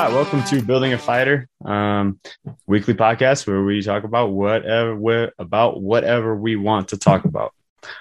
Hi, welcome to Building a Fighter, um, weekly podcast where we talk about whatever wh- about whatever we want to talk about.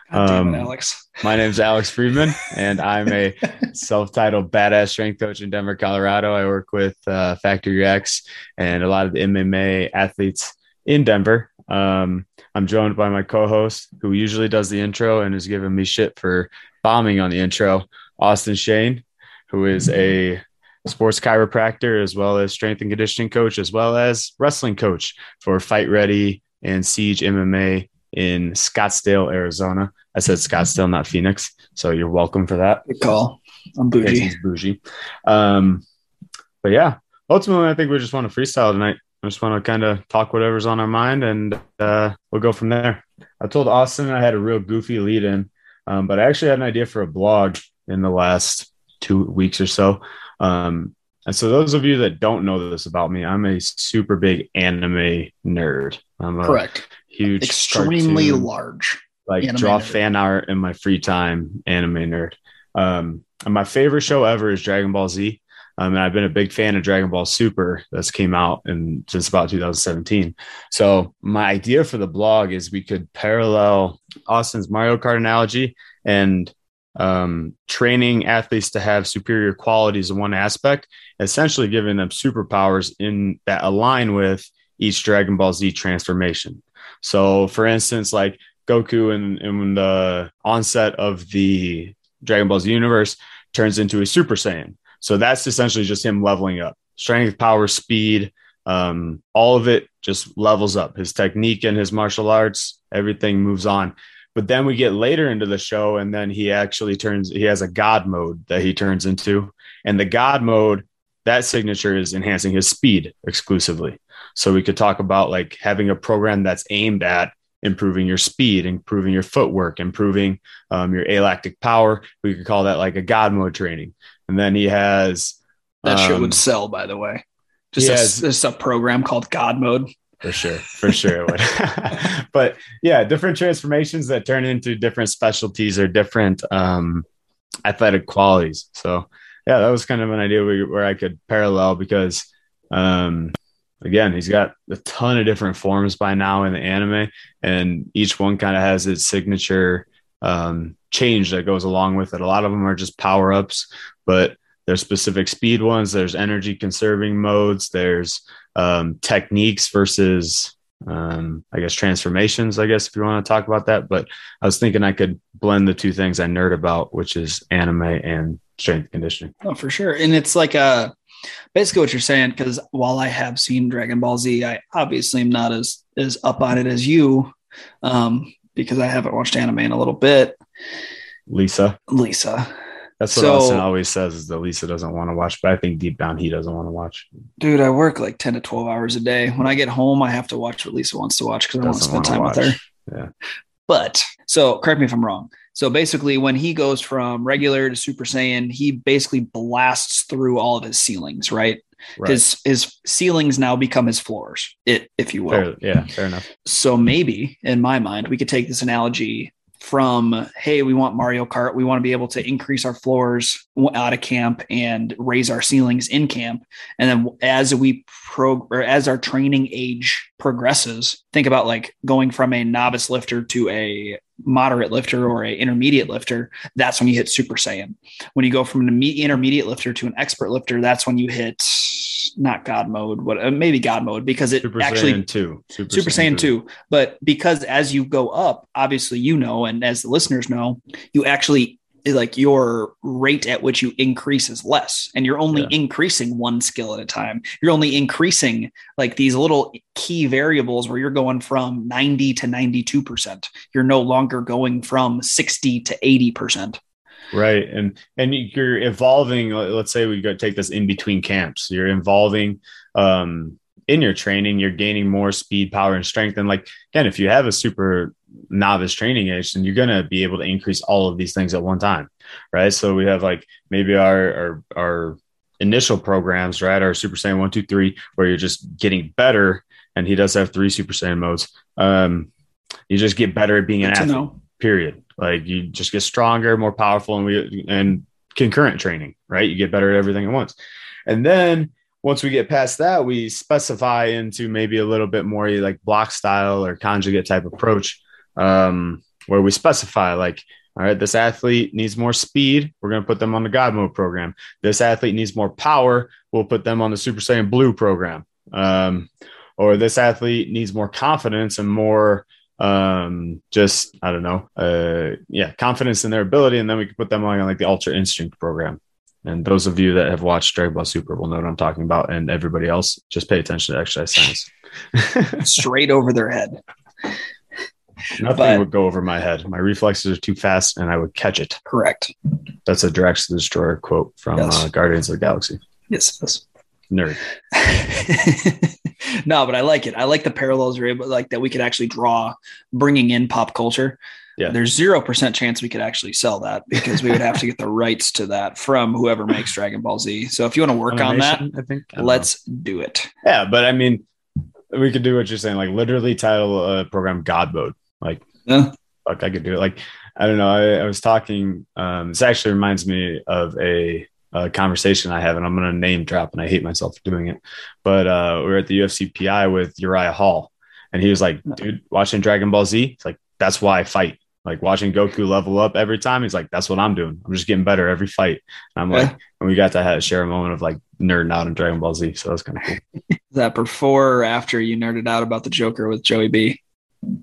Um, it, Alex. My name is Alex Friedman, and I'm a self-titled badass strength coach in Denver, Colorado. I work with uh, Factory X and a lot of the MMA athletes in Denver. Um, I'm joined by my co-host, who usually does the intro and is giving me shit for bombing on the intro, Austin Shane, who is a sports chiropractor as well as strength and conditioning coach, as well as wrestling coach for Fight Ready and Siege MMA in Scottsdale, Arizona. I said Scottsdale, not Phoenix. So you're welcome for that. Good call. I'm bougie. bougie. Um, but yeah, ultimately, I think we just want to freestyle tonight. I just want to kind of talk whatever's on our mind and uh, we'll go from there. I told Austin I had a real goofy lead in, um, but I actually had an idea for a blog in the last two weeks or so. Um, and so, those of you that don't know this about me, I'm a super big anime nerd. I'm a Correct. huge, Extremely cartoon- large. like draw nerd. fan art in my free time anime nerd um and my favorite show ever is dragon ball z um, and i've been a big fan of dragon ball super that's came out in since about 2017 so my idea for the blog is we could parallel austin's mario kart analogy and um, training athletes to have superior qualities in one aspect essentially giving them superpowers in that align with each dragon ball z transformation so for instance like Goku in, in the onset of the Dragon Ball Z universe turns into a Super Saiyan. So that's essentially just him leveling up. Strength, power, speed, um, all of it just levels up. His technique and his martial arts, everything moves on. But then we get later into the show, and then he actually turns, he has a God mode that he turns into. And the God mode, that signature is enhancing his speed exclusively. So we could talk about like having a program that's aimed at improving your speed, improving your footwork, improving um, your alactic power. We could call that like a God mode training. And then he has That shit um, would sell, by the way. Just, a, just a program called God Mode. For sure, for sure it would. but yeah, different transformations that turn into different specialties or different um, athletic qualities. So yeah, that was kind of an idea where, where I could parallel because um, again, he's got a ton of different forms by now in the anime, and each one kind of has its signature um, change that goes along with it. A lot of them are just power ups, but there's specific speed ones. There's energy conserving modes. There's um, techniques versus, um, I guess, transformations. I guess if you want to talk about that, but I was thinking I could blend the two things I nerd about, which is anime and strength conditioning. Oh, for sure. And it's like uh basically what you're saying, because while I have seen Dragon Ball Z, I obviously am not as as up on it as you. Um, because I haven't watched anime in a little bit. Lisa. Lisa. That's what So- Austin always says is that Lisa doesn't want to watch, but I think deep down he doesn't want to watch. Dude, I work like 10 to 12 hours a day. When I get home, I have to watch what Lisa wants to watch because I want to spend time with her. Yeah. But so correct me if I'm wrong. So basically, when he goes from regular to Super Saiyan, he basically blasts through all of his ceilings, right? Right. His his ceilings now become his floors, it if you will. Fair, yeah, fair enough. So maybe in my mind, we could take this analogy from hey, we want Mario Kart, we want to be able to increase our floors out of camp and raise our ceilings in camp, and then as we pro or as our training age progresses, think about like going from a novice lifter to a moderate lifter or a intermediate lifter that's when you hit super saiyan. When you go from an intermediate lifter to an expert lifter that's when you hit not god mode what uh, maybe god mode because it Super actually Saiyan 2. Super, Super Saiyan 2. But because as you go up, obviously you know, and as the listeners know, you actually like your rate at which you increase is less and you're only Yeah. increasing one skill at a time you're only increasing like these little key variables where you're going from 90 to 92% you're no longer going from 60 to 80% Right. And and you're evolving. Let's say we go take this in between camps. You're evolving um in your training, you're gaining more speed, power, and strength. And like again, if you have a super novice training age, then you're gonna be able to increase all of these things at one time. Right. So we have like maybe our our our initial programs, right? Our Super Saiyan one, two, three, where you're just getting better. And he does have three Super Saiyan modes. Um, you just get better at being an Good to athlete know period. Like you just get stronger, more powerful, and we and concurrent training, right? You get better at everything at once. And then once we get past that, we specify into maybe a little bit more like block style or conjugate type approach, um, where we specify like, all right, this athlete needs more speed. We're going to put them on the God mode program. This athlete needs more power. We'll put them on the Super Saiyan Blue program. Um, or this athlete needs more confidence and more um just i don't know uh yeah confidence in their ability and then we can put them on like the ultra instinct program and those of you that have watched Dragon Ball Super will know what I'm talking about. And everybody else, just pay attention to exercise science. Straight over their head. Nothing but, would go over my head. My reflexes are too fast and I would catch it. Correct. That's a Drax the Destroyer quote from yes. uh, Guardians of the Galaxy. Yes, yes. Nerd. no, but I like it. I like the parallels we're able, like that we could actually draw bringing in pop culture yeah. there's zero percent chance we could actually sell that because we would have to get the rights to that from whoever makes Dragon Ball Z. So if you want to work Animation, on that, I think I let's know. do it. Yeah, but I mean, we could do what you're saying, like literally title a program God Mode. Like, yeah. fuck, I could do it. Like, I don't know. I, I was talking. Um, this actually reminds me of a, a conversation I have, and I'm going to name drop, and I hate myself for doing it. But uh, we are at the UFC PI with Uriah Hall, and he was like, "Dude, watching Dragon Ball Z, it's like that's why I fight." Like watching Goku level up every time, he's like, "That's what I'm doing. I'm just getting better every fight." And I'm yeah. like, and we got to have, share a moment of like nerding out in Dragon Ball Z, so that's kind of cool. Is that before or after you nerded out about the Joker with Joey B?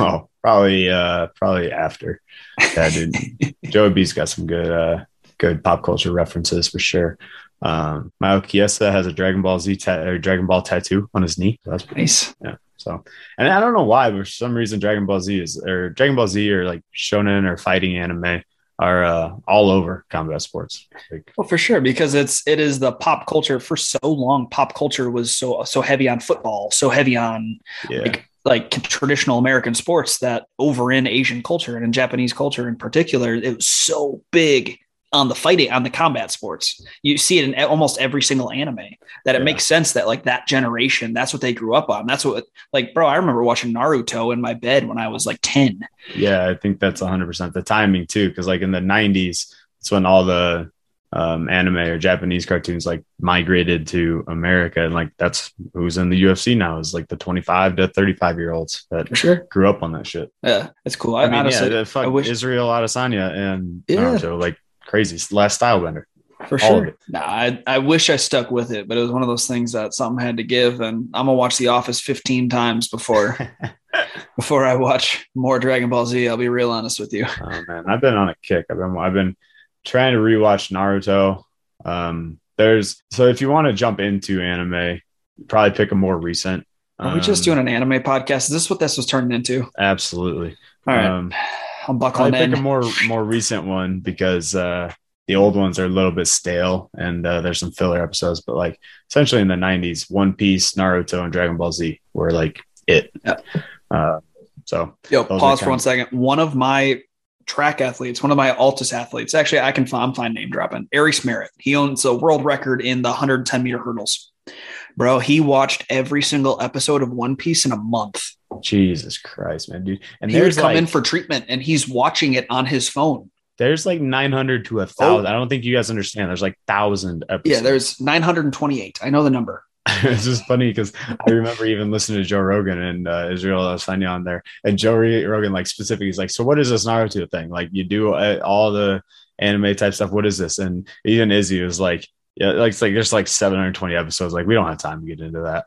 Oh, probably, uh, probably after. Yeah, dude, Joey B's got some good, uh, good pop culture references for sure. Um, Mao Chiesa has a Dragon Ball Z ta- or Dragon Ball tattoo on his knee. So that's pretty, nice. Yeah. So, and I don't know why, but for some reason, Dragon Ball Z is or Dragon Ball Z or like shonen or fighting anime are uh, all over combat sports. Like, well, for sure, because it's it is the pop culture for so long. Pop culture was so so heavy on football, so heavy on yeah. like like traditional American sports that over in Asian culture and in Japanese culture in particular, it was so big on the fighting on the combat sports. You see it in almost every single anime that it yeah. makes sense that like that generation, that's what they grew up on. That's what like, bro, I remember watching Naruto in my bed when I was like 10. Yeah, I think that's 100% the timing too. Cause like in the 90s, it's when all the um, anime or Japanese cartoons like migrated to America. And like that's who's in the UFC now is like the 25 to 35 year olds that For sure. grew up on that shit. Yeah, that's cool. I, I mean, honestly, yeah, fuck I wish- Israel Adesanya and yeah. Naruto, like crazy. last style bender. For sure. Nah, I, I wish I stuck with it, but it was one of those things that something had to give. And I'm gonna watch The Office 15 times before before I watch more Dragon Ball Z. I'll be real honest with you. Oh man, I've been on a kick. I've been I've been trying to rewatch Naruto. Um, there's so if you want to jump into anime, probably pick a more recent. Are um, we just um, doing an anime podcast? Is this what this was turning into? Absolutely. All right. Um, I'm buckling I pick a more more recent one because uh, the old ones are a little bit stale and uh, there's some filler episodes. But like essentially in the '90s, One Piece, Naruto, and Dragon Ball Z were like it. Yeah. Uh, so yo, pause for one second. One of my track athletes, one of my ALTIS athletes, actually, I can I'm fine name dropping. Aries Merritt. He owns a world record in the 110 meter hurdles. Bro, he watched every single episode of One Piece in a month. Jesus Christ, man, dude! And he would come like, in for treatment, and he's watching it on his phone. There's like 900 to a thousand. Oh. I don't think you guys understand. There's like thousand episodes. Yeah, there's 928. I know the number. it's just funny because I remember even listening to Joe Rogan and uh, Israel Adesanya on there, and Joe Rogan like specifically, he's like, "So what is this Naruto thing? Like you do uh, all the anime type stuff. What is this?" And even Izzy was like, yeah, like it's like there's like 720 episodes. Like we don't have time to get into that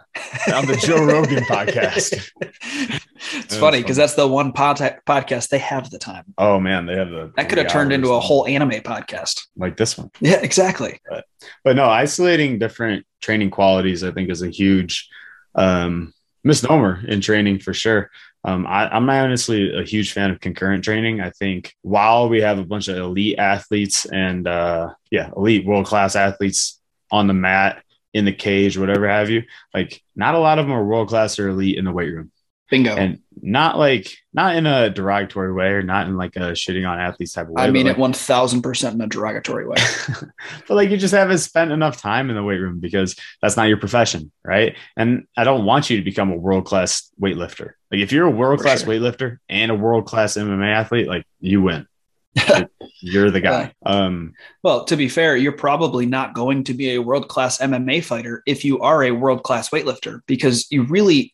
on the Joe Rogan podcast. It's funny because that's the one pod- podcast they have the time. Oh man, they have the that could have turned into a whole anime podcast like this one. Yeah, exactly. But, but no, isolating different training qualities, I think, is a huge um, misnomer in training for sure. Um, I, am not honestly a huge fan of concurrent training. I think while we have a bunch of elite athletes and uh, yeah, elite world class athletes on the mat, in the cage, whatever have you, like not a lot of them are world class or elite in the weight room. Bingo. And not like not in a derogatory way or not in like a shitting on athletes type of way. I mean like, it one thousand percent in a derogatory way. but like you just haven't spent enough time in the weight room because that's not your profession, right? And I don't want you to become a world class weightlifter. Like if you're a world class sure. weightlifter and a world class MMA athlete, like you win. you're the guy. Um, well, to be fair, you're probably not going to be a world class MMA fighter if you are a world class weightlifter because you really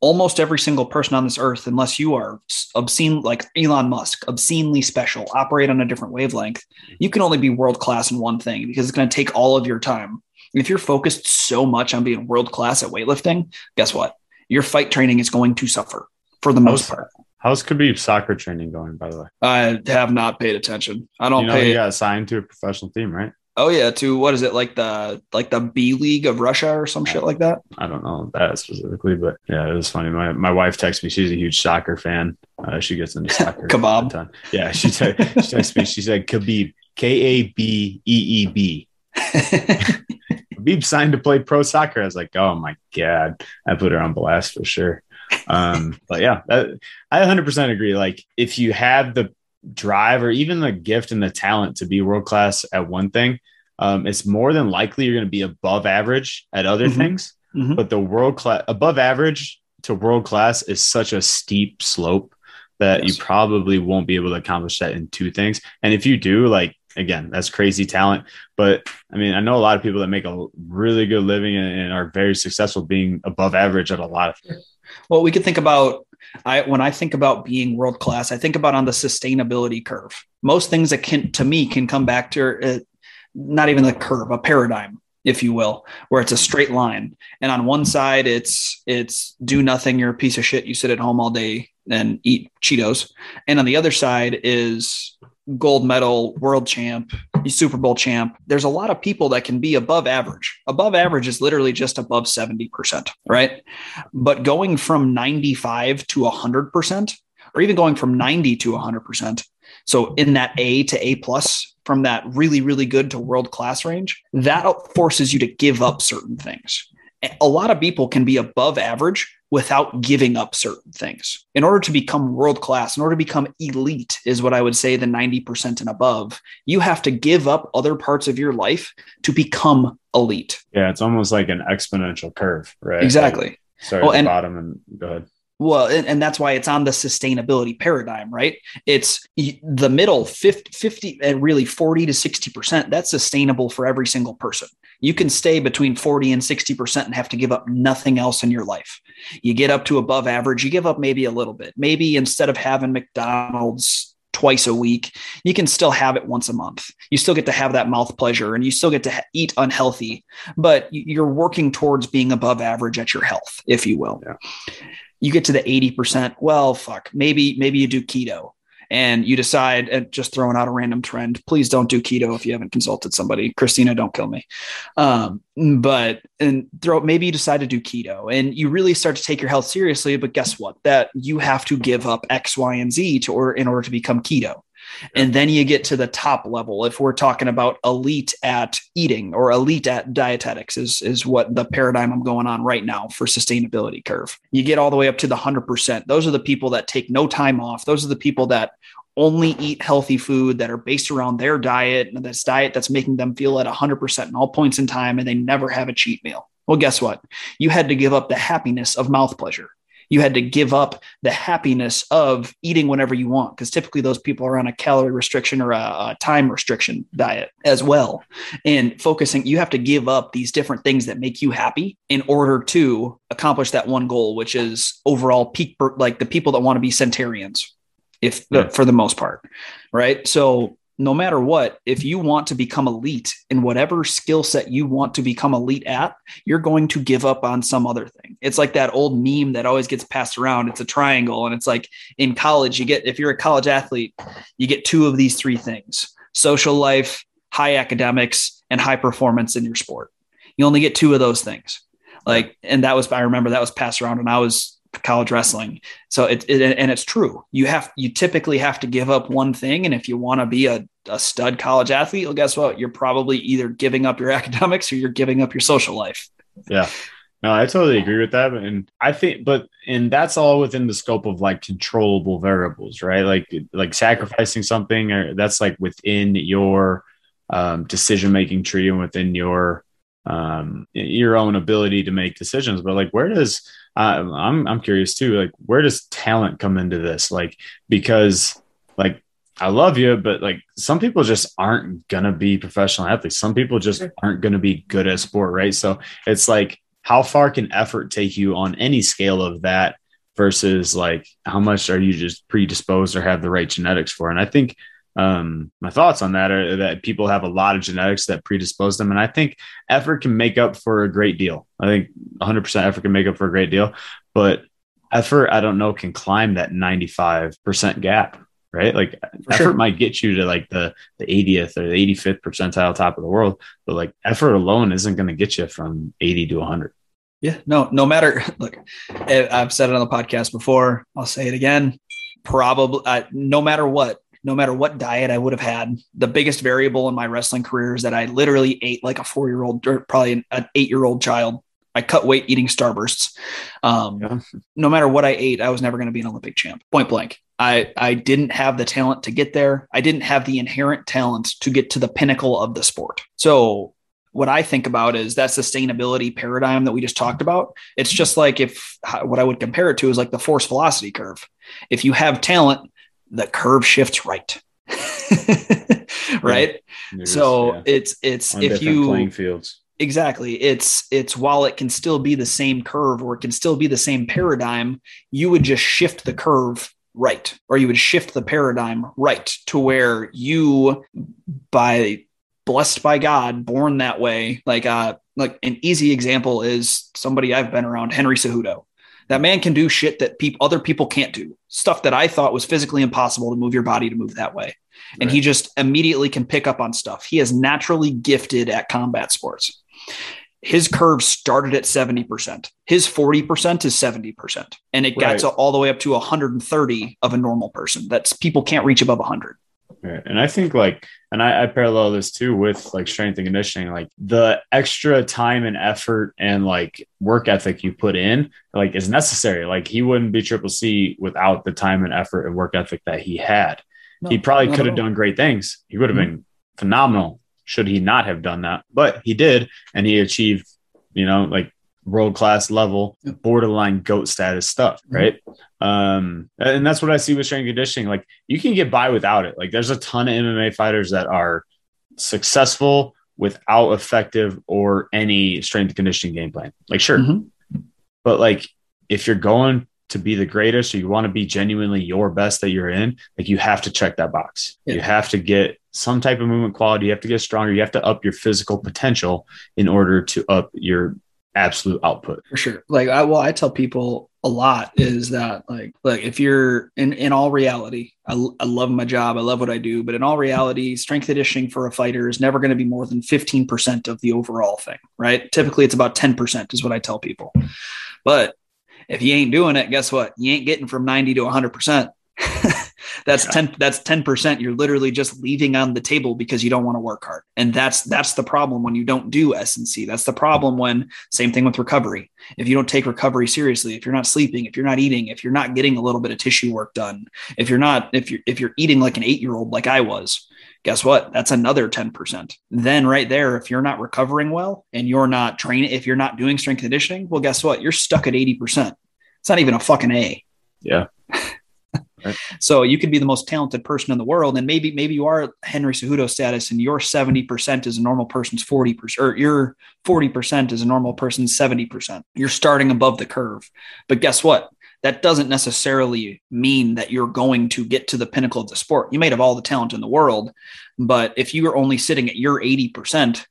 almost every single person on this earth, unless you are obscene like Elon Musk, obscenely special, operate on a different wavelength, mm-hmm. you can only be world class in one thing because it's going to take all of your time. And If you're focused so much on being world class at weightlifting, guess what? Your fight training is going to suffer for the most part. How's Khabib soccer training going, by the way? I have not paid attention. I don't you know pay. He got assigned to a professional team, right? Oh yeah, to what is it like the like the B League of Russia or some shit like that? I don't know that specifically, but yeah, it was funny. My my wife texts me; she's a huge soccer fan. Uh, she gets into soccer. Kebab. Yeah, she, te- she texted me. She said Khabib, K A B E E B. Khabib signed to play pro soccer. I was like, oh my god, I put her on blast for sure. Um, but yeah, that, I 100% agree. Like, if you have the drive or even the gift and the talent to be world class at one thing, um, it's more than likely you're going to be above average at other mm-hmm. things. Mm-hmm. But the world class, above average to world class is such a steep slope that yes. you probably won't be able to accomplish that in two things. And if you do, like, again, that's crazy talent. But I mean, I know a lot of people that make a really good living and, and are very successful being above average at a lot of things. Well, we could think about I when I think about being world class, I think about on the sustainability curve. Most things that can to me can come back to uh, not even the curve, a paradigm, if you will, where it's a straight line. And on one side, it's it's do nothing, you're a piece of shit, you sit at home all day and eat Cheetos. And on the other side is gold medal, world champ, Super Bowl champ. There's a lot of people that can be above average. Above average is literally just above 70%, right? But going from 95 to 100%, or even going from 90 to 100%, so in that A to A plus, from that really, really good to world class range, that forces you to give up certain things. A lot of people can be above average without giving up certain things. In order to become world class, in order to become elite, is what I would say the 90% and above, you have to give up other parts of your life to become elite. Yeah, it's almost like an exponential curve, right? Exactly. Like start at the and, bottom and go ahead. Well, and, and, that's why it's on the sustainability paradigm, right? It's the middle 50, 50 and really 40 to 60%. That's sustainable for every single person. You can stay between 40 and 60% and have to give up nothing else in your life. You get up to above average, you give up maybe a little bit. Maybe instead of having McDonald's twice a week, you can still have it once a month. You still get to have that mouth pleasure and you still get to ha- eat unhealthy, but you're working towards being above average at your health, if you will. Yeah. You get to the 80%. Well, fuck, maybe, maybe you do keto and you decide and just throwing out a random trend please don't do keto if you haven't consulted somebody. Christina don't kill me. Um, but and throw maybe you decide to do keto and you really start to take your health seriously but guess what? That you have to give up x y and z to or in order to become keto and then you get to the top level. If we're talking about elite at eating or elite at dietetics, is, is what the paradigm I'm going on right now for sustainability curve. You get all the way up to the 100%. Those are the people that take no time off. Those are the people that only eat healthy food that are based around their diet and this diet that's making them feel at 100% in all points in time and they never have a cheat meal. Well, guess what? You had to give up the happiness of mouth pleasure you had to give up the happiness of eating whenever you want because typically those people are on a calorie restriction or a, a, time restriction diet as well and focusing you have to give up these different things that make you happy in order to accomplish that one goal which is overall peak like the people that want to be centurions if yeah. for the most part right so no matter what, if you want to become elite in whatever skill set you want to become elite at, you're going to give up on some other thing. It's like that old meme that always gets passed around. It's a triangle. And it's like in college, you get, if you're a college athlete, you get two of these three things social life, high academics, and high performance in your sport. You only get two of those things. Like, and that was, I remember that was passed around when I was college wrestling. So it, it, and it's true. You have you typically have to give up one thing, and if you want to be a, a stud college athlete, well, guess what? You're probably either giving up your academics or you're giving up your social life. Yeah. No, I totally agree with that. And I think, but, and that's all within the scope of like controllable variables, right? Like, like sacrificing something or that's like within your um, decision making tree and within your, um, your own ability to make decisions. But like, where does, uh, I'm I'm curious too. Like, where does talent come into this? Like, because like I love you, but like some people just aren't gonna be professional athletes. Some people just aren't gonna be good at sport, right? So it's like, how far can effort take you on any scale of that versus like how much are you just predisposed or have the right genetics for? And I think um, my thoughts on that are that people have a lot of genetics that predispose them. And I think effort can make up for a great deal. I think 100% effort can make up for a great deal, but effort, I don't know, can climb that 95% gap, right? Like for effort sure. might get you to like the, the 80th or the 85th percentile top of the world, but like effort alone isn't going to get you from 80 to 100. Yeah, no, no matter. Look, I've said it on the podcast before. I'll say it again. Probably, uh, no matter what, no matter what diet I would have had. The biggest variable in my wrestling career is that I literally ate like a four year old or probably an eight year old child. I cut weight eating starbursts. Um, yeah. No matter what I ate, I was never going to be an Olympic champ. Point blank. I I didn't have the talent to get there. I didn't have the inherent talent to get to the pinnacle of the sport. So what I think about is that sustainability paradigm that we just talked about. It's just like if what I would compare it to is like the force velocity curve. If you have talent, the curve shifts right. right. so yeah. it's it's On if you playing fields. Exactly. It's it's while it can still be the same curve or it can still be the same paradigm, you would just shift the curve right or you would shift the paradigm right to where you by blessed by God, born that way. Like uh like an easy example is somebody I've been around, Henry Cejudo. That man can do shit that people other people can't do. Stuff that I thought was physically impossible to move your body to move that way. And right. he just immediately can pick up on stuff. He is naturally gifted at combat sports. His curve started at 70%. His 40% is 70%. And it right. gets all the way up to 130 of a normal person. That's people can't reach above 100. Right. And I think like, and I, I, parallel this too with like strength and conditioning, like the extra time and effort and like work ethic you put in, like is necessary. Like he wouldn't be triple C without the time and effort and work ethic that he had. No, he probably could have done great things. He would have mm-hmm. been phenomenal should he not have done that, but he did. And he achieved, you know, like world class level, borderline goat status stuff, mm-hmm. right? Mm-hmm. Um, and that's what I see with strength conditioning. Like you can get by without it. Like there's a ton of MMA fighters that are successful without effective or any strength conditioning game plan. Like sure, mm-hmm. but like if you're going to be the greatest or you want to be genuinely your best that you're in, like you have to check that box. Yeah. You have to get some type of movement quality. You have to get stronger. You have to up your physical potential in order to up your absolute output. For sure. Like I well, I tell people a lot is that like like if you're in in all reality, I, I love my job, I love what I do, but in all reality, strength conditioning for a fighter is never going to be more than 15% of the overall thing, right? Typically it's about 10% is what I tell people. But if you ain't doing it, guess what? You ain't getting from 90 to 100%. that's yeah. 10 that's 10% you're literally just leaving on the table because you don't want to work hard. And that's that's the problem when you don't do s&c that's the problem when same thing with recovery. If you don't take recovery seriously if you're not sleeping if you're not eating if you're not getting a little bit of tissue work done if you're not if you're if you're eating like an 8 year old like i was guess what? That's another 10% then right there if you're not recovering well and you're not training if you're not doing strength conditioning well guess what? You're stuck at 80% it's not even a fucking a. Yeah So you could be the most talented person in the world, and maybe maybe you are Henry Cejudo status, and your seventy percent is a normal person's forty percent, or your forty percent is a normal person's seventy percent. You're starting above the curve, but guess what? That doesn't necessarily mean that you're going to get to the pinnacle of the sport. You may have all the talent in the world, but if you are only sitting at your eighty percent,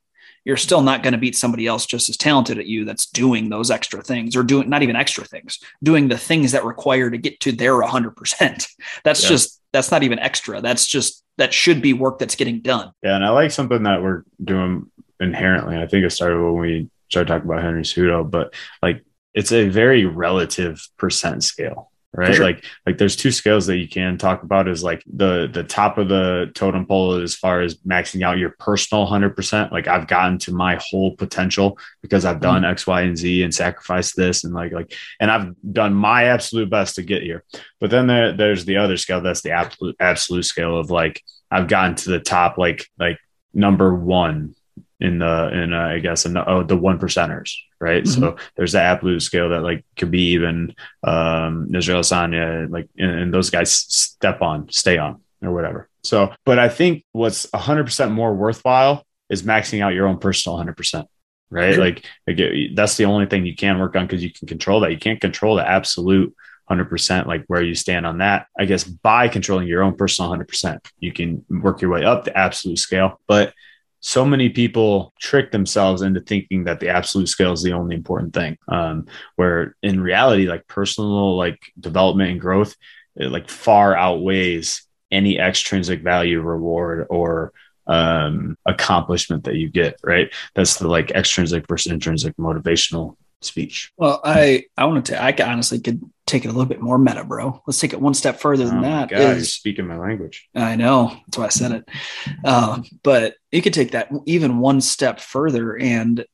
you're still not going to beat somebody else just as talented at you that's doing those extra things or doing not even extra things, doing the things that require to get to their 100%. That's yeah. just, that's not even extra. That's just, that should be work that's getting done. Yeah. And I like something that we're doing inherently. I think it started when we started talking about Henry Cejudo, but like it's a very relative percent scale right sure. like like there's two scales that you can talk about is like the the top of the totem pole as far as maxing out your personal 100% like i've gotten to my whole potential because i've done mm-hmm. x y and z and sacrificed this and like like and i've done my absolute best to get here but then there, there's the other scale that's the absolute absolute scale of like i've gotten to the top like like number one in the in uh, I guess in the, oh, the one percenters, right? Mm-hmm. So there's the absolute scale that like Khabib be even um, Israel Adesanya, like and, and, those guys step on, stay on, or whatever. So, but I think what's 100% more worthwhile is maxing out your own personal 100%. Right. Like, like that's the only thing you can work on because you can control that. You can't control the absolute 100%, like where you stand on that. I guess by controlling your own personal 100%, you can work your way up the absolute scale. But so many people trick themselves into thinking that the absolute scale is the only important thing. Um, where in reality like personal like development and growth it like far outweighs any extrinsic value reward or um, accomplishment that you get right? That's the like extrinsic versus intrinsic motivational speech. Well i i want to i honestly could take it a little bit more meta bro let's take it one step further than oh that God, is, speaking my language i know that's why i said it uh, but you could take that even one step further and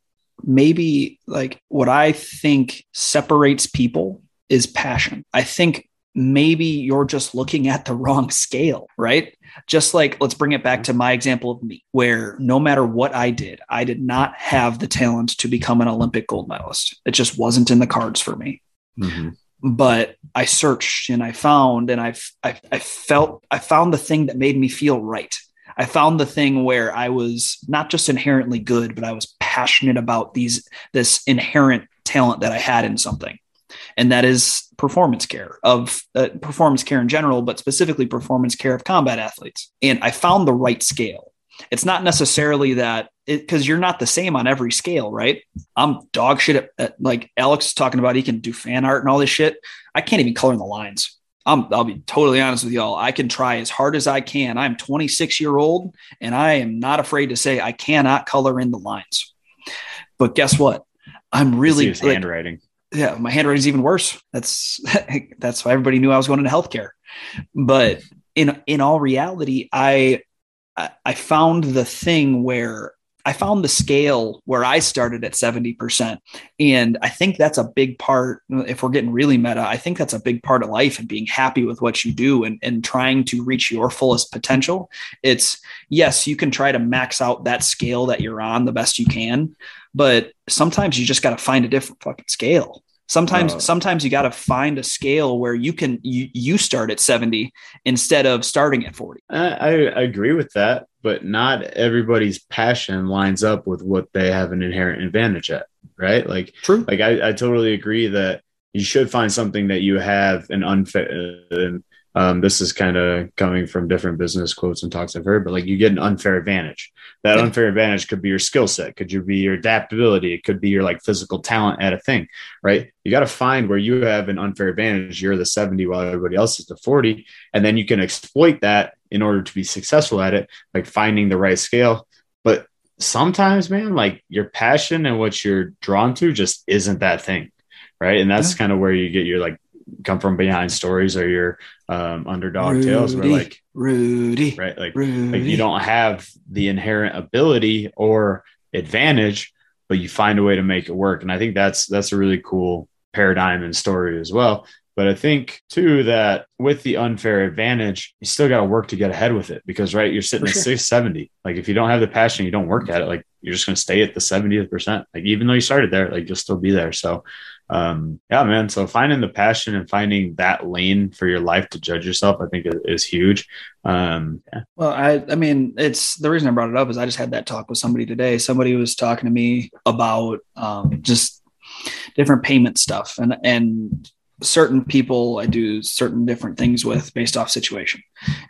maybe like what i think separates people is passion i think maybe you're just looking at the wrong scale, right? Just like let's bring it back to my example of me, where no matter what I did, I did not have the talent to become an Olympic gold medalist. It just wasn't in the cards for me. Mm-hmm. But I searched and I found and I, I, I felt I found the thing that made me feel right. I found the thing where I was not just inherently good, but I was passionate about these this inherent talent that I had in something and that is performance care of uh, performance care in general, but specifically performance care of combat athletes. And I found the right scale. It's not necessarily that because you're not the same on every scale, right? I'm dog shit at, at, like Alex is talking about. He can do fan art and all this shit. I can't even color in the lines. I'm, I'll be totally honest with y'all. I can try as hard as I can. I'm 26 year old and I am not afraid to say I cannot color in the lines. But guess what? I'm really like, handwriting yeah, my handwriting's even worse. That's that's why everybody knew I was going into healthcare. But in in all reality, I I found the thing where I found the scale where I started at 70%. And I think that's a big part. If we're getting really meta, I think that's a big part of life and being happy with what you do and, and trying to reach your fullest potential. It's yes, you can try to max out that scale that you're on the best you can, but sometimes you just got to find a different fucking scale. Sometimes, uh, sometimes you got to find a scale where you can you you start at seventy instead of starting at forty. I, I agree with that, but not everybody's passion lines up with what they have an inherent advantage at, right? Like, true. Like I, I totally agree that you should find something that you have an unfair. Uh, um, this is kind of coming from different business quotes and talks I've heard, but like you get an unfair advantage. That unfair advantage could be your skill set, could you be your adaptability, it could be your like physical talent at a thing, right? You got to find where you have an unfair advantage. You're the 70 while everybody else is the 40, and then you can exploit that in order to be successful at it, like finding the right scale. But sometimes, man, like your passion and what you're drawn to just isn't that thing, right? And that's yeah. kind of where you get your like come from behind stories or your um, underdog Rudy, tales where like Rudy, right? Like, Rudy. like you don't have the inherent ability or advantage, but you find a way to make it work. And I think that's that's a really cool paradigm and story as well. But I think too that with the unfair advantage, you still got to work to get ahead with it because right, you're sitting For at sure. 670. Like if you don't have the passion, you don't work at it. Like you're just going to stay at the 70th percent. Like even though you started there, like you'll still be there. So um yeah man. So finding the passion and finding that lane for your life to judge yourself i think is, huge. Um yeah. well i i mean it's the reason i brought it up is i just had that talk with somebody today. Somebody was talking to me about um just different payment stuff and and certain people I do certain different things with based off situation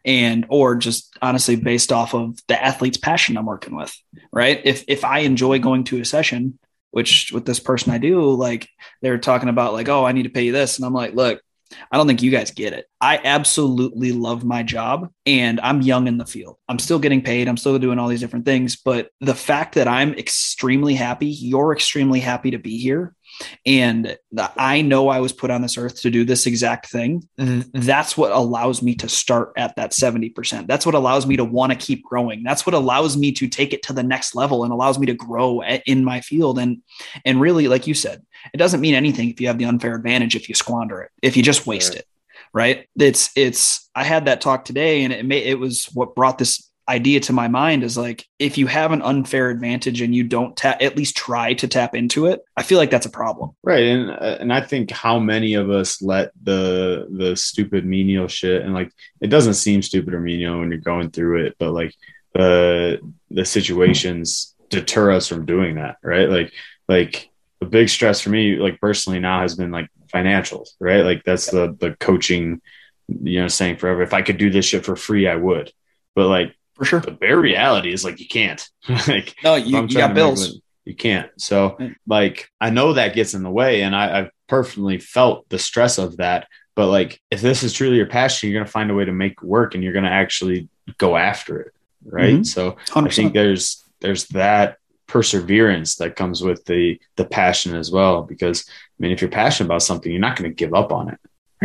and or just honestly based off of the athlete's passion I'm working with right? If if I enjoy going to a session which with this person I do, like they're talking about like, oh, I need to pay you this. And I'm like, look, I don't think you guys get it. I absolutely love my job and I'm young in the field. I'm still getting paid. I'm still doing all these different things. But the fact that I'm extremely happy, you're extremely happy to be here, and I know I was put on this earth to do this exact thing. Mm-hmm. That's what allows me to start at that 70%. That's what allows me to want to keep growing. That's what allows me to take it to the next level and allows me to grow in my field. And, and really, like you said, it doesn't mean anything if you have the unfair advantage, if you squander it, if you just waste it. Right. It's, it's, I had that talk today and it may, it was what brought this idea to my mind is like if you have an unfair advantage and you don't tap at least try to tap into it i feel like that's a problem. Right and uh, and i think how many of us let the the stupid menial shit and like it doesn't seem stupid or menial when you're going through it but like the the situations deter us from doing that right? Like like the big stress for me like personally now has been like financials right? Like that's the the coaching you know saying forever if i could do this shit for free i would. But like for sure. The bare reality is like you can't. like no, you, you got bills. you can't. So like I know that gets in the way, and I, I've personally felt the stress of that. But like if this is truly your passion, you're gonna find a way to make work, and you're gonna actually go after it, right? Mm-hmm. So 100%. I think there's there's that perseverance that comes with the the passion as well because i mean if you're passionate about something you're not going to give up on it.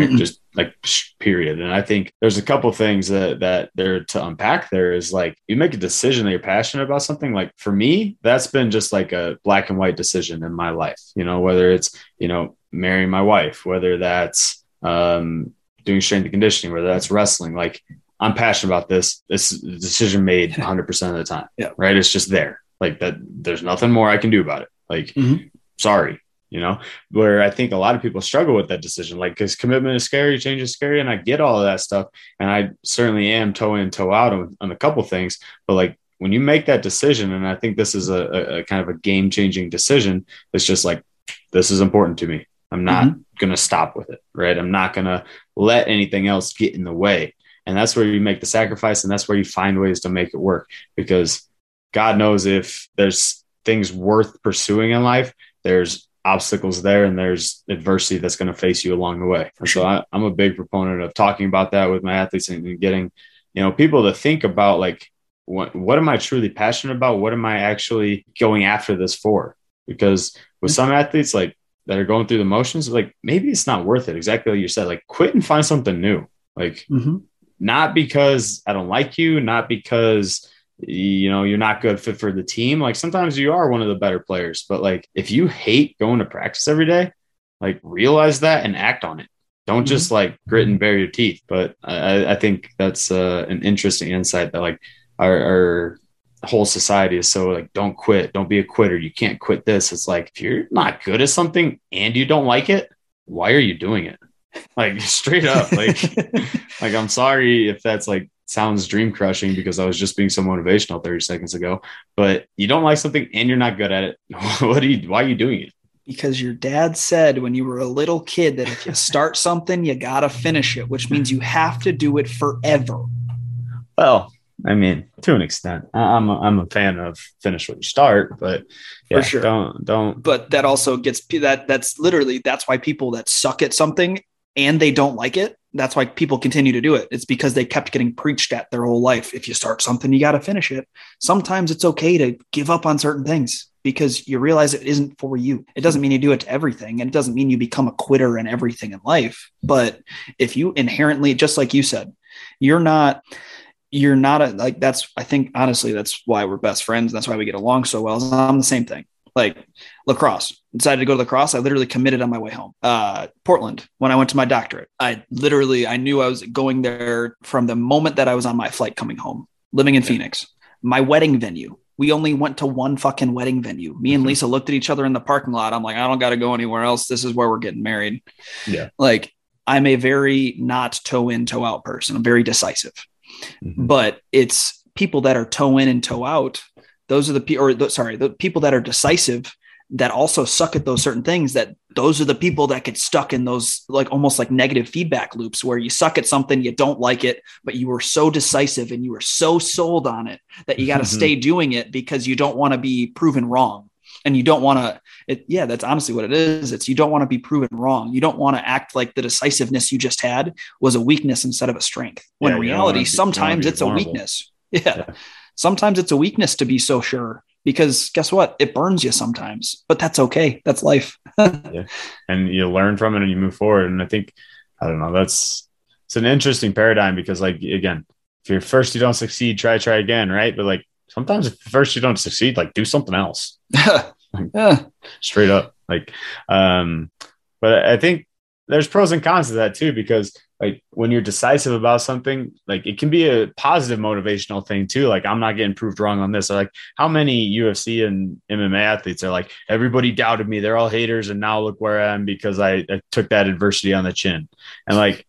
Just like period. And I think there's a couple things that that there to unpack. There is like you make a decision that you're passionate about something. Like for me, that's been just like a black and white decision in my life. You know, whether it's you know marrying my wife, whether that's um, doing strength and conditioning, whether that's wrestling. Like I'm passionate about this. This decision made 100 percent of the time. Yeah. Right. It's just there. Like that. There's nothing more I can do about it. Like, mm-hmm. sorry you know, where I think a lot of people struggle with that decision. Like, because commitment is scary, change is scary, and I get all of that stuff, and I certainly am toe in, toe out on, on a couple things. But like when you make that decision, and I think this is a, a, a kind of a game changing decision, it's just like this is important to me. I'm not mm-hmm. going to stop with it, right? I'm not going to let anything else get in the way. And that's where you make the sacrifice, and that's where you find ways to make it work. Because God knows if there's things worth pursuing in life, there's obstacles there and there's adversity that's going to face you along the way. So I, am a big proponent of talking about that with my athletes and getting, you know, people to think about like, what, what am I truly passionate about? What am I actually going after this for? Because with some athletes, like that are going through the motions, like maybe it's not worth it. Exactly like you said, like quit and find something new. Like mm-hmm. not because I don't like you, not because you know you're not good fit for the team. Like sometimes you are one of the better players but like if you hate going to practice every day like realize that and act on it. Don't mm-hmm. just like grit and bare your teeth. But i, I think that's uh, an interesting insight that like our, our whole society is so like don't quit don't be a quitter you can't quit this. It's like if you're not good at something and you don't like it why are you doing it? Like straight up like like i'm sorry if that's like sounds dream crushing because I was just being so motivational 30 seconds ago. But you don't like something and you're not good at it. what do you why are you doing it? Because your dad said when you were a little kid that if you start something, you gotta finish it, which means you have to do it forever. Well, I mean, to an extent, I'm a, I'm a fan of finish what you start, but yeah, For sure. don't don't. But that also gets that that's literally that's why people that suck at something and they don't like it that's why people continue to do it. It's because they kept getting preached at their whole life. If you start something, you got to finish it. Sometimes it's okay to give up on certain things because you realize it isn't for you. It doesn't mean you do it to everything, and it doesn't mean you become a quitter in everything in life. But if you inherently, just like you said, you're not you're not a like that's i think honestly that's why we're best friends that's why we get along so well i'm the same thing like lacrosse. Decided to go to lacrosse. I literally committed on my way home. Uh, portland when i went to my doctorate. I literally i knew i was going there from the moment that i was on my flight coming home living in phoenix. My wedding venue. We only went to one fucking wedding venue. Me and mm-hmm. lisa looked at each other in the parking lot. I'm like i don't got to go anywhere else. This is where we're getting married. Yeah. Like i'm a very not toe in toe out person. I'm very decisive. Mm-hmm. but it's people that are toe in and toe out those are the people, or the, sorry, the people that are decisive that also suck at those certain things that those are the people that get stuck in those like almost like negative feedback loops where you suck at something you don't like it but you were so decisive and you were so sold on it that you got to mm-hmm. stay doing it because you don't want to be proven wrong. And you don't want to yeah that's honestly what it is. It's you don't want to be proven wrong. You don't want to act like the decisiveness you just had was a weakness instead of a strength. When yeah, in reality be, sometimes it's a weakness. Yeah. yeah sometimes it's a weakness to be so sure because guess what? It burns you sometimes, but that's okay. That's life. yeah. And you learn from it and you move forward. And I think, I don't know, that's, it's an interesting paradigm because like, again, if you're first, you don't succeed, try, try again. Right. But like sometimes if first you don't succeed, like do something else. like, yeah. Straight up. Like, um, but I think there's pros and cons to that too, because like when you're decisive about something, like it can be a positive motivational thing too. Like I'm not getting proved wrong on this. Or like how many UFC and MMA athletes are like, everybody doubted me. They're all haters. And now look where I am because I, I took that adversity on the chin. And like,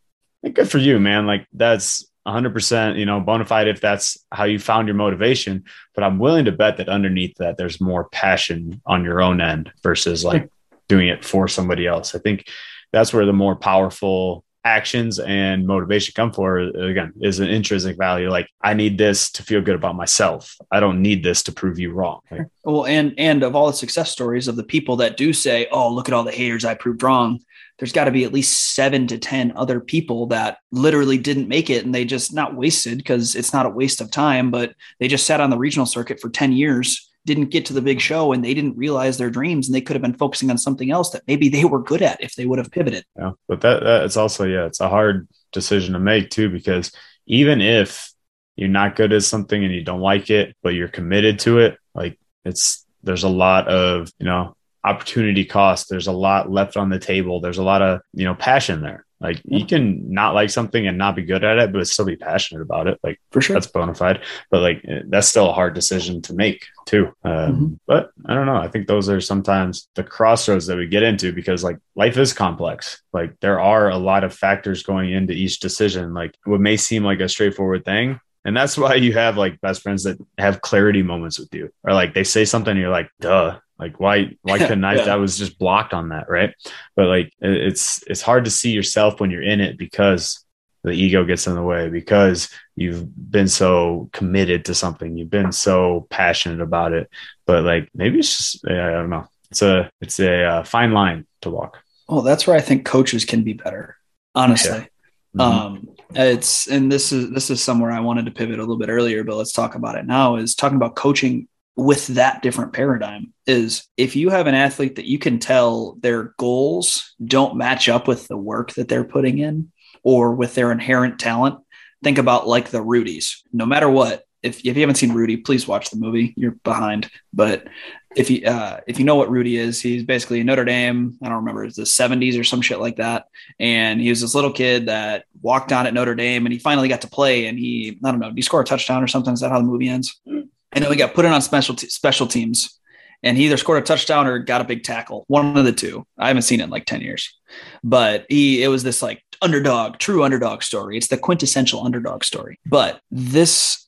good for you, man. Like that's 100% you know bona fide if that's how you found your motivation but i'm willing to bet that underneath that there's more passion on your own end versus like doing it for somebody else i think that's where the more powerful actions and motivation come for again is an intrinsic value. Like i need this to feel good about myself. I don't need this to prove you wrong. Like, well and and of all the success stories of the people that do say oh look at all the haters i proved wrong there's got to be at least seven to 10 other people that literally didn't make it and they just not wasted because it's not a waste of time, but they just sat on the regional circuit for 10 years, didn't get to the big show and they didn't realize their dreams and they could have been focusing on something else that maybe they were good at if they would have pivoted. Yeah. But that, that it's also, yeah, it's a hard decision to make too, because even if you're not good at something and you don't like it, but you're committed to it, like it's, there's a lot of, you know, opportunity cost. There's a lot left on the table. There's a lot of, you know, passion there. Like you can not like something and not be good at it, but still be passionate about it. Like for sure, that's bona fide. But like eh, that's still a hard decision to make too. Um, mm-hmm. But I don't know. I think those are sometimes the crossroads that we get into because like life is complex. Like there are a lot of factors going into each decision. Like what may seem like a straightforward thing and that's why you have like best friends that have clarity moments with you, or like they say something, and you're like, duh, like why why couldn't I? yeah. I was just blocked on that, right? But like it's it's hard to see yourself when you're in it because the ego gets in the way because you've been so committed to something, you've been so passionate about it. But like maybe it's just I don't know. It's a it's a uh, fine line to walk. Well, that's where I think coaches can be better. Honestly, yeah. Mm-hmm. Um, it's and this is this is somewhere I wanted to pivot a little bit earlier, but let's talk about it now. Is talking about coaching with that different paradigm is if you have an athlete that you can tell their goals don't match up with the work that they're putting in or with their inherent talent think about like the rudies no matter what if, if you haven't seen rudy please watch the movie you're behind but if you uh, if you know what Rudy is, he's basically Notre Dame. I don't remember it's the 70s or some shit like that. And he was this little kid that walked on at Notre Dame, and he finally got to play. And he I don't know, did he score a touchdown or something? Is that how the movie ends? And then we got put in on special t- special teams, and he either scored a touchdown or got a big tackle. One of the two. I haven't seen it in like 10 years, but he it was this like underdog, true underdog story. It's the quintessential underdog story. But this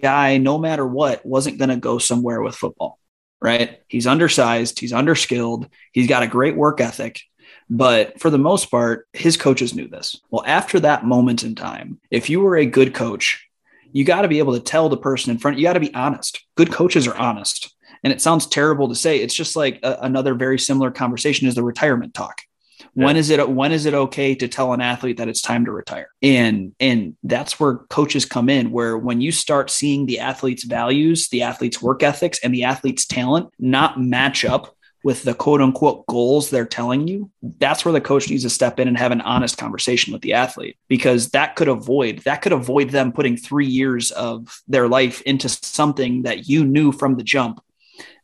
guy, no matter what, wasn't going to go somewhere with football right? He's undersized, he's underskilled, he's got a great work ethic. But for the most part, his coaches knew this. Well, after that moment in time, if you were a good coach, you got to be able to tell the person in front, you got to be honest. Good coaches are honest. And it sounds terrible to say. It's just like a, another very similar conversation is the retirement talk. Yeah. When is it when is it okay to tell an athlete that it's time to retire? And and that's where coaches come in where when you start seeing the athlete's values, the athlete's work ethics and the athlete's talent not match up with the quote unquote goals they're telling you, that's where the coach needs to step in and have an honest conversation with the athlete because that could avoid that could avoid them putting 3 years of their life into something that you knew from the jump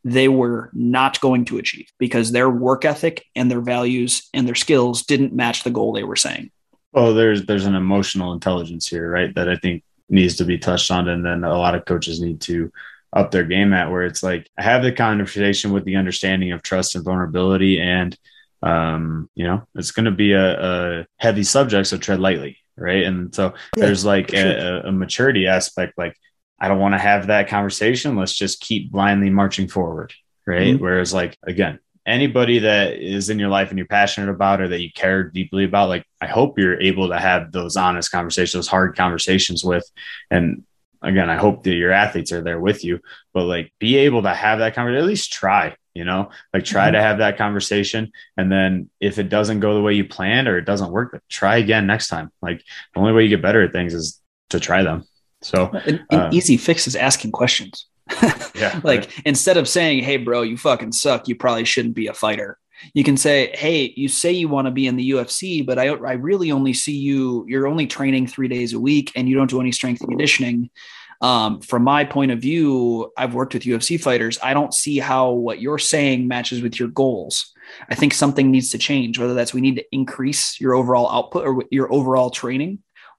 they were not going to achieve because their work ethic and their values and their skills didn't match the goal they were saying. Oh, there's there's an emotional intelligence here, right? That I think needs to be touched on, and then a lot of coaches need to up their game at where it's like I have the conversation with the understanding of trust and vulnerability, and um, you know, it's going to be a, a, heavy subject, so tread lightly, right? And so yeah, there's like sure. a, a maturity aspect, like I don't want to have that conversation. Let's just keep blindly marching forward. Right. Mm-hmm. Whereas, like, again, anybody that is in your life and you're passionate about or that you care deeply about, like, I hope you're able to have those honest conversations, those hard conversations with. And again, I hope that your athletes are there with you, but like, be able to have that conversation, at least try, you know, like, try mm-hmm. to have that conversation. And then if it doesn't go the way you planned or it doesn't work, try again next time. Like, the only way you get better at things is to try them. So an, an uh, easy fix is asking questions. yeah. like right. instead of saying, "Hey, bro, you fucking suck. You probably shouldn't be a fighter." You can say, "Hey, you say you want to be in the UFC, but I I really only see you. You're only training three days a week, and you don't do any strength conditioning. Um, from my point of view, I've worked with UFC fighters. I don't see how what you're saying matches with your goals. I think something needs to change, whether that's we need to increase your overall output or your overall training,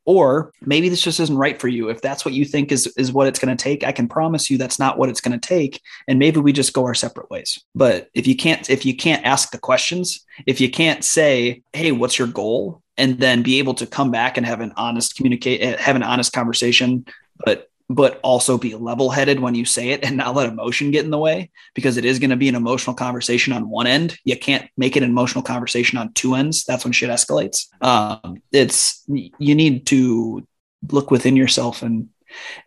or maybe this just isn't right for you. If that's what you think is, is what it's going to take, I can promise you that's not what it's going to take. And maybe we just go our separate ways. But if you can't, if you can't ask the questions, if you can't say, Hey, what's your goal? And then be able to come back and have an honest communicate, eh, have an honest conversation, but but also be level headed when you say it and not let emotion get in the way because it is going to be an emotional conversation on one end. You can't make it an emotional conversation on two ends. That's when shit escalates. Um, it's you need to look within yourself and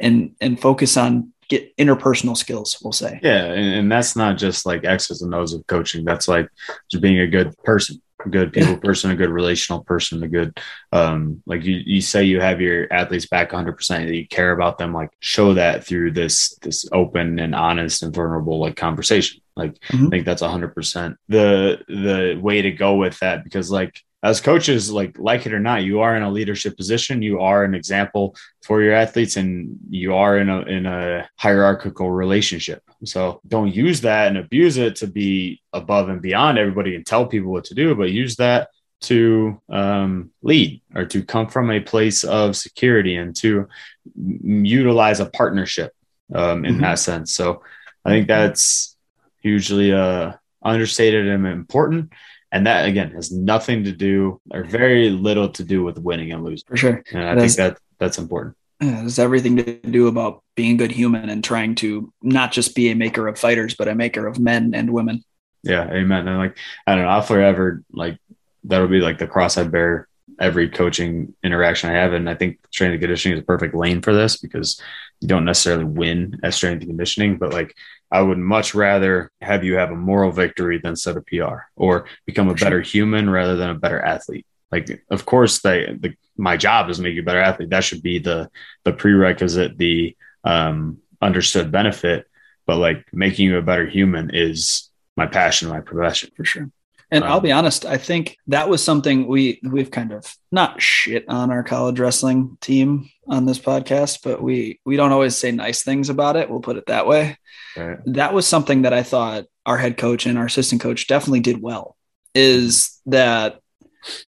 and and focus on get interpersonal skills. We'll say. Yeah, and, and that's not just like X's and O's of coaching. That's like just being a good person good people person, a good relational person, a good um like you you say you have your athletes back 100% that you care about them like show that through this this open and honest and vulnerable like conversation. Like mm-hmm. I think that's 100% the the way to go with that because like as coaches, like like it or not, you are in a leadership position. You are an example for your athletes, and you are in a in a hierarchical relationship. So don't use that and abuse it to be above and beyond everybody and tell people what to do, but use that to um, lead or to come from a place of security and to utilize a partnership um, in mm-hmm. that sense. So I think that's hugely uh, understated and important. And that again has nothing to do or very little to do with winning and losing. For sure. And I think that that's important. Yeah, it's everything to do about being a good human and trying to not just be a maker of fighters, but a maker of men and women. Yeah, amen. And like I don't know, I'll forever like that'll be like the cross I bear every coaching interaction I have. And I think strength and conditioning is a perfect lane for this because you don't necessarily win at strength and conditioning, but like I would much rather have you have a moral victory than set a PR or become a better human rather than a better athlete. Like, of course, they, the, my job is make you a better athlete. That should be the the prerequisite, the um, understood benefit. But like making you a better human is my passion, my profession for sure. And um, I'll be honest, I think that was something we we've kind of not shit on our college wrestling team on this podcast, but we we don't always say nice things about it. We'll put it that way. Right. That was something that I thought our head coach and our assistant coach definitely did well. Is that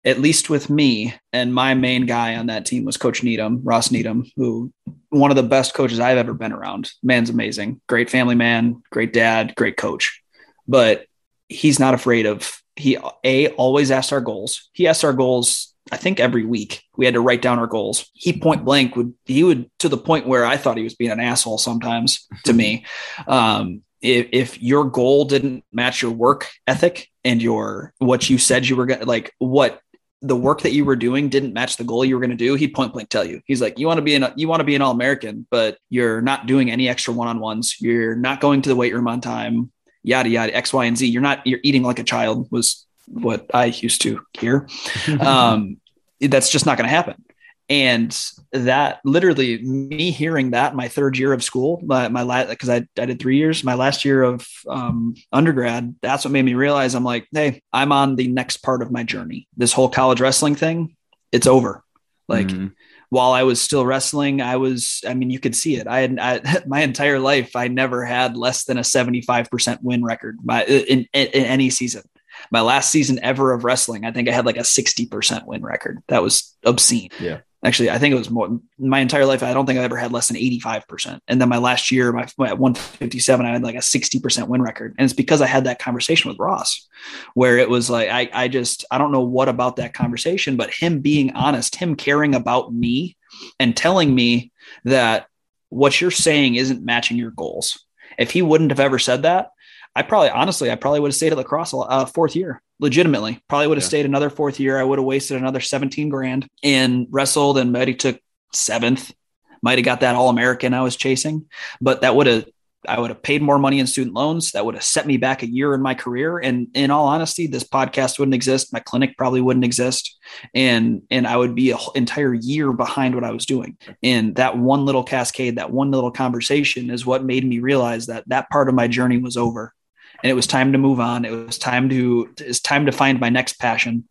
at least with me and my main guy on that team was Coach Needham, Ross Needham, who one of the best coaches I've ever been around. Man's amazing, great family man, great dad, great coach. But he's not afraid of he a always asked our goals. He asked our goals. I think every week we had to write down our goals. He point blank would he would to the point where I thought he was being an asshole sometimes to me. Um, if, if your goal didn't match your work ethic and your what you said you were to like what the work that you were doing didn't match the goal you were going to do, he'd point blank tell you. He's like, you want to be an you want to be an all American, but you're not doing any extra one on ones. You're not going to the weight room on time yada yada X, Y, and Z. You're not you're eating like a child was what I used to hear. um, that's just not going to happen. And that literally me hearing that my third year of school, my, my last, cause I, I did three years, my last year of um, undergrad, that's what made me realize I'm like, Hey, I'm on the next part of my journey. This whole college wrestling thing, it's over. Like mm-hmm while I was still wrestling, I was, I mean, you could see it. I had I, my entire life, I never had less than a 75% win record by, in, in, in, any season. My last season ever of wrestling, I think I had like a 60% win record. That was obscene. Yeah. Actually, I think it was more my entire life. I don't think I ever had less than 85%. And then my last year, my, my 157, I had like a 60% win record. And it's because I had that conversation with Ross where it was like, I, I just, I don't know what about that conversation, but him being honest, him caring about me and telling me that what you're saying isn't matching your goals. If he wouldn't have ever said that, I probably, honestly, I probably would have stayed at La Crosse uh, fourth year, legitimately. Probably would have yeah. stayed another fourth year. I would have wasted another 17 grand and wrestled and maybe took seventh. Might have got that All American I was chasing, but that would have I would have paid more money in student loans. That would have set me back a year in my career. And in all honesty, this podcast wouldn't exist. My clinic probably wouldn't exist. And and I would be an entire year behind what I was doing. And that one little cascade, that one little conversation is what made me realize that that part of my journey was over and it was time to move on. It was time to it's time to find my next passion,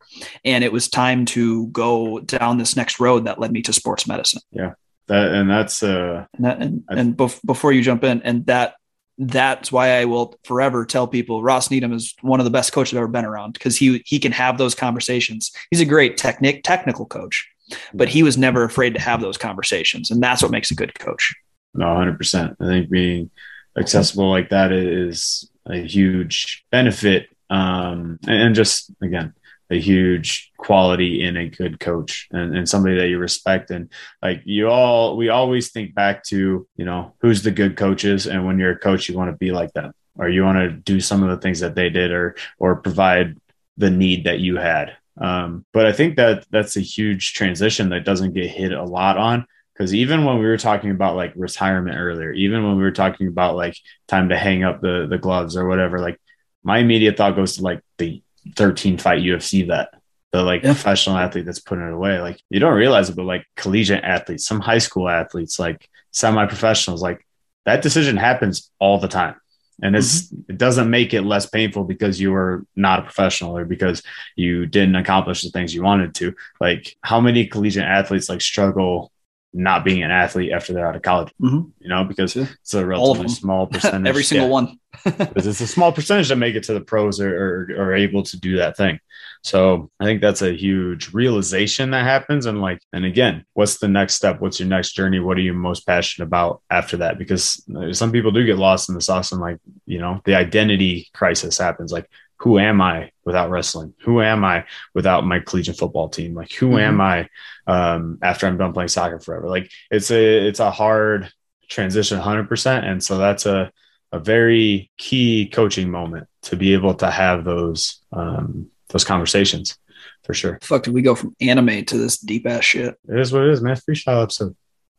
and it was time to go down this next road that led me to sports medicine. Yeah, that and that's uh and that, and, and bef- before you jump in and that that's why I will forever tell people Ross Needham is one of the best coaches I've ever been around because he he can have those conversations. He's a great technic technical coach, but he was never afraid to have those conversations, and that's what makes a good coach. No, hundred percent. I think being accessible like that is a huge benefit, um, and just again a huge quality in a good coach and, and somebody that you respect. And like you all, we always think back to, you know, who's the good coaches. And when you're a coach, you want to be like them or you want to do some of the things that they did or, or provide the need that you had. Um, but I think that that's a huge transition that doesn't get hit a lot on because even when we were talking about like retirement earlier, even when we were talking about like time to hang up the the gloves or whatever, like my immediate thought goes to like the 13 fight UFC vet, the like yeah. professional athlete that's putting it away. Like you don't realize it, but like collegiate athletes, some high school athletes, like semi professionals, like that decision happens all the time. And it's mm-hmm. it doesn't make it less painful because you were not a professional or because you didn't accomplish the things you wanted to. Like how many collegiate athletes like struggle not being an athlete after they're out of college, mm-hmm. you know, because yeah. it's a relatively small percentage. Every single yeah. one. because it's a small percentage that make it to the pros or, or, are able to do that thing. So I think that's a huge realization that happens. And like, and again, what's the next step? What's your next journey? What are you most passionate about after that? Because some people do get lost in the sauce and like, you know, the identity crisis happens. Like, who am I without wrestling? Who am I without my collegiate football team? Like, who mm-hmm. am I um, after I'm done playing soccer forever? Like, it's a it's a hard transition, hundred percent. And so that's a a very key coaching moment to be able to have those um, those conversations for sure. Fuck, did we go from anime to this deep ass shit? It is what it is, man. Freestyle episode.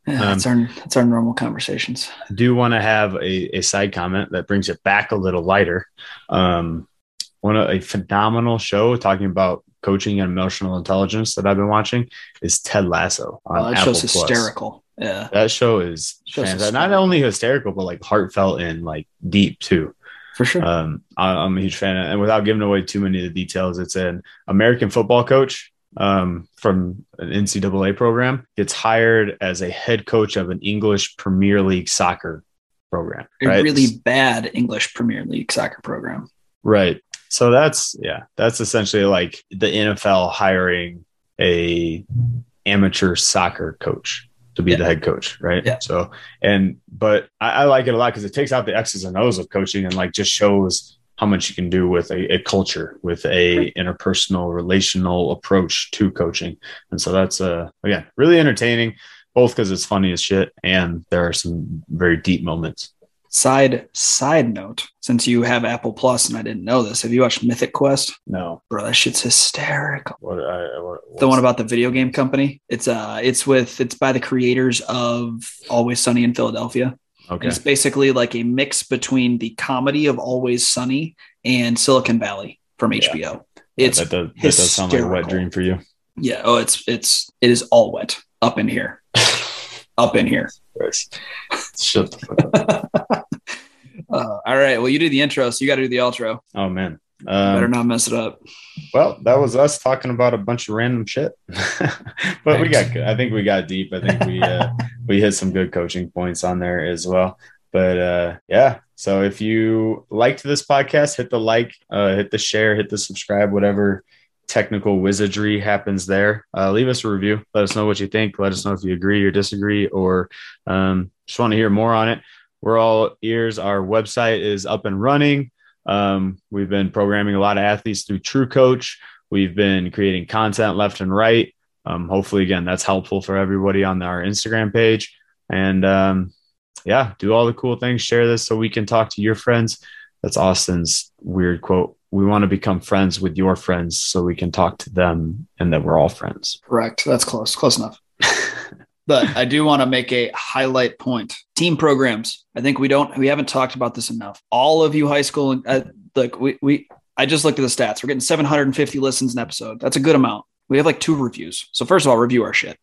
Yeah, that's um, our that's our normal conversations. I do want to have a, a side comment that brings it back a little lighter. Um, one of a phenomenal show talking about coaching and emotional intelligence that I've been watching is Ted Lasso on oh, that Apple show's hysterical. Yeah, that show is not only hysterical but like heartfelt and like deep too. For sure. Um, I, am a huge fan, and without giving away too many of the details, it's an American football coach um, from an NCAA program gets hired as a head coach of an English Premier League soccer program. Right? A really bad English Premier League soccer program. Right. So that's yeah, that's essentially like the NFL hiring a amateur soccer coach to be yeah. the head coach, right? Yeah. So and but I, I like it a lot because it takes out the X's and O's of coaching and like just shows how much you can do with a, a culture, with a interpersonal, relational approach to coaching. And so that's uh again really entertaining, both because it's funny as shit and there are some very deep moments. Side side note, since you have Apple Plus and I didn't know this, have you watched Mythic Quest? No, bro, that shit's hysterical. What, I, what the one about the video game company? It's uh, it's with it's by the creators of Always Sunny in Philadelphia. Okay, it's basically like a mix between the comedy of Always Sunny and Silicon Valley from HBO. Yeah. It's that, does, that does sound like a wet dream for you. Yeah. Oh, it's it's it is all wet up in here. up in here. Shut the fuck up. Uh, all right. Well, you do the intro, so you got to do the outro. Oh man, um, better not mess it up. Well, that was us talking about a bunch of random shit, but we got. I think we got deep. I think we uh, we hit some good coaching points on there as well. But uh, yeah, so if you liked this podcast, hit the like, uh, hit the share, hit the subscribe, whatever technical wizardry happens there. Uh, leave us a review. Let us know what you think. Let us know if you agree or disagree, or um, just want to hear more on it. We're all ears. Our website is up and running. Um, we've been programming a lot of athletes through TrueCoach. We've been creating content left and right. Um, hopefully, again, that's helpful for everybody on our Instagram page. And um, yeah, do all the cool things. Share this so we can talk to your friends. That's Austin's weird quote we want to become friends with your friends so we can talk to them and that we're all friends. Correct. That's close. Close enough. but I do want to make a highlight point. Team programs. I think we don't we haven't talked about this enough. All of you high school uh, look, we we I just looked at the stats. We're getting 750 listens an episode. That's a good amount. We have like two reviews. So first of all, review our shit.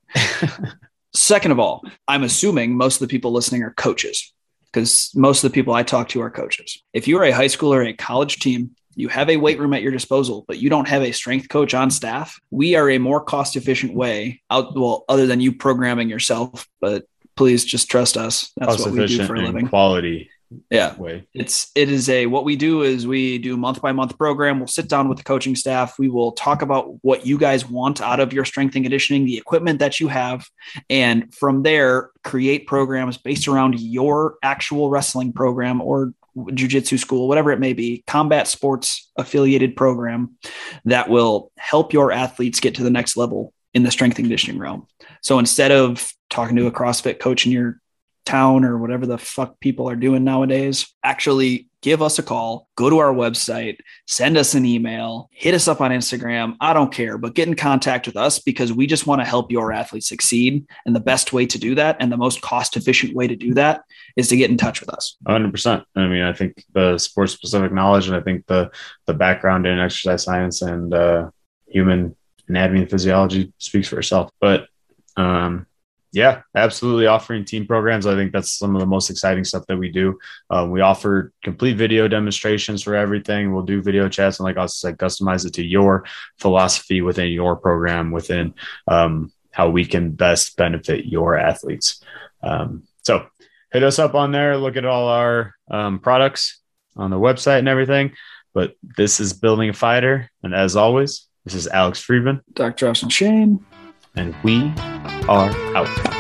Second of all, I'm assuming most of the people listening are coaches because most of the people I talk to are coaches. If you are a high school or a college team you have a weight room at your disposal, but you don't have a strength coach on staff, we are a more cost efficient way out, well, other than you programming yourself, but please just trust us. That's cost what we do for a living. quality Yeah. way. It's it is a what we do is we do month by month program. We'll sit down with the coaching staff. We will talk about what you guys want out of your strength and conditioning, the equipment that you have, and from there create programs based around your actual wrestling program or jujitsu school, whatever it may be, combat sports affiliated program that will help your athletes get to the next level in the strength and conditioning realm. So instead of talking to a CrossFit coach in your town or whatever the fuck people are doing nowadays, actually give us a call, go to our website, send us an email, hit us up on Instagram. I don't care, but get in contact with us because we just want to help your athletes succeed. And the best way to do that and the most cost efficient way to do that is to get in touch with us. 100%. I mean, I think the sports specific knowledge and I think the the background in exercise science and uh, human anatomy and physiology speaks for itself. But um, yeah, absolutely offering team programs. I think that's some of the most exciting stuff that we do. Uh, we offer complete video demonstrations for everything. We'll do video chats and, like I said, customize it to your philosophy within your program, within um, how we can best benefit your athletes. Um, so hit us up on there. Look at all our um, products on the website and everything. But this is Building a Fighter. And as always, this is Alex Friedman. Dr. Austin Shane. And we are out.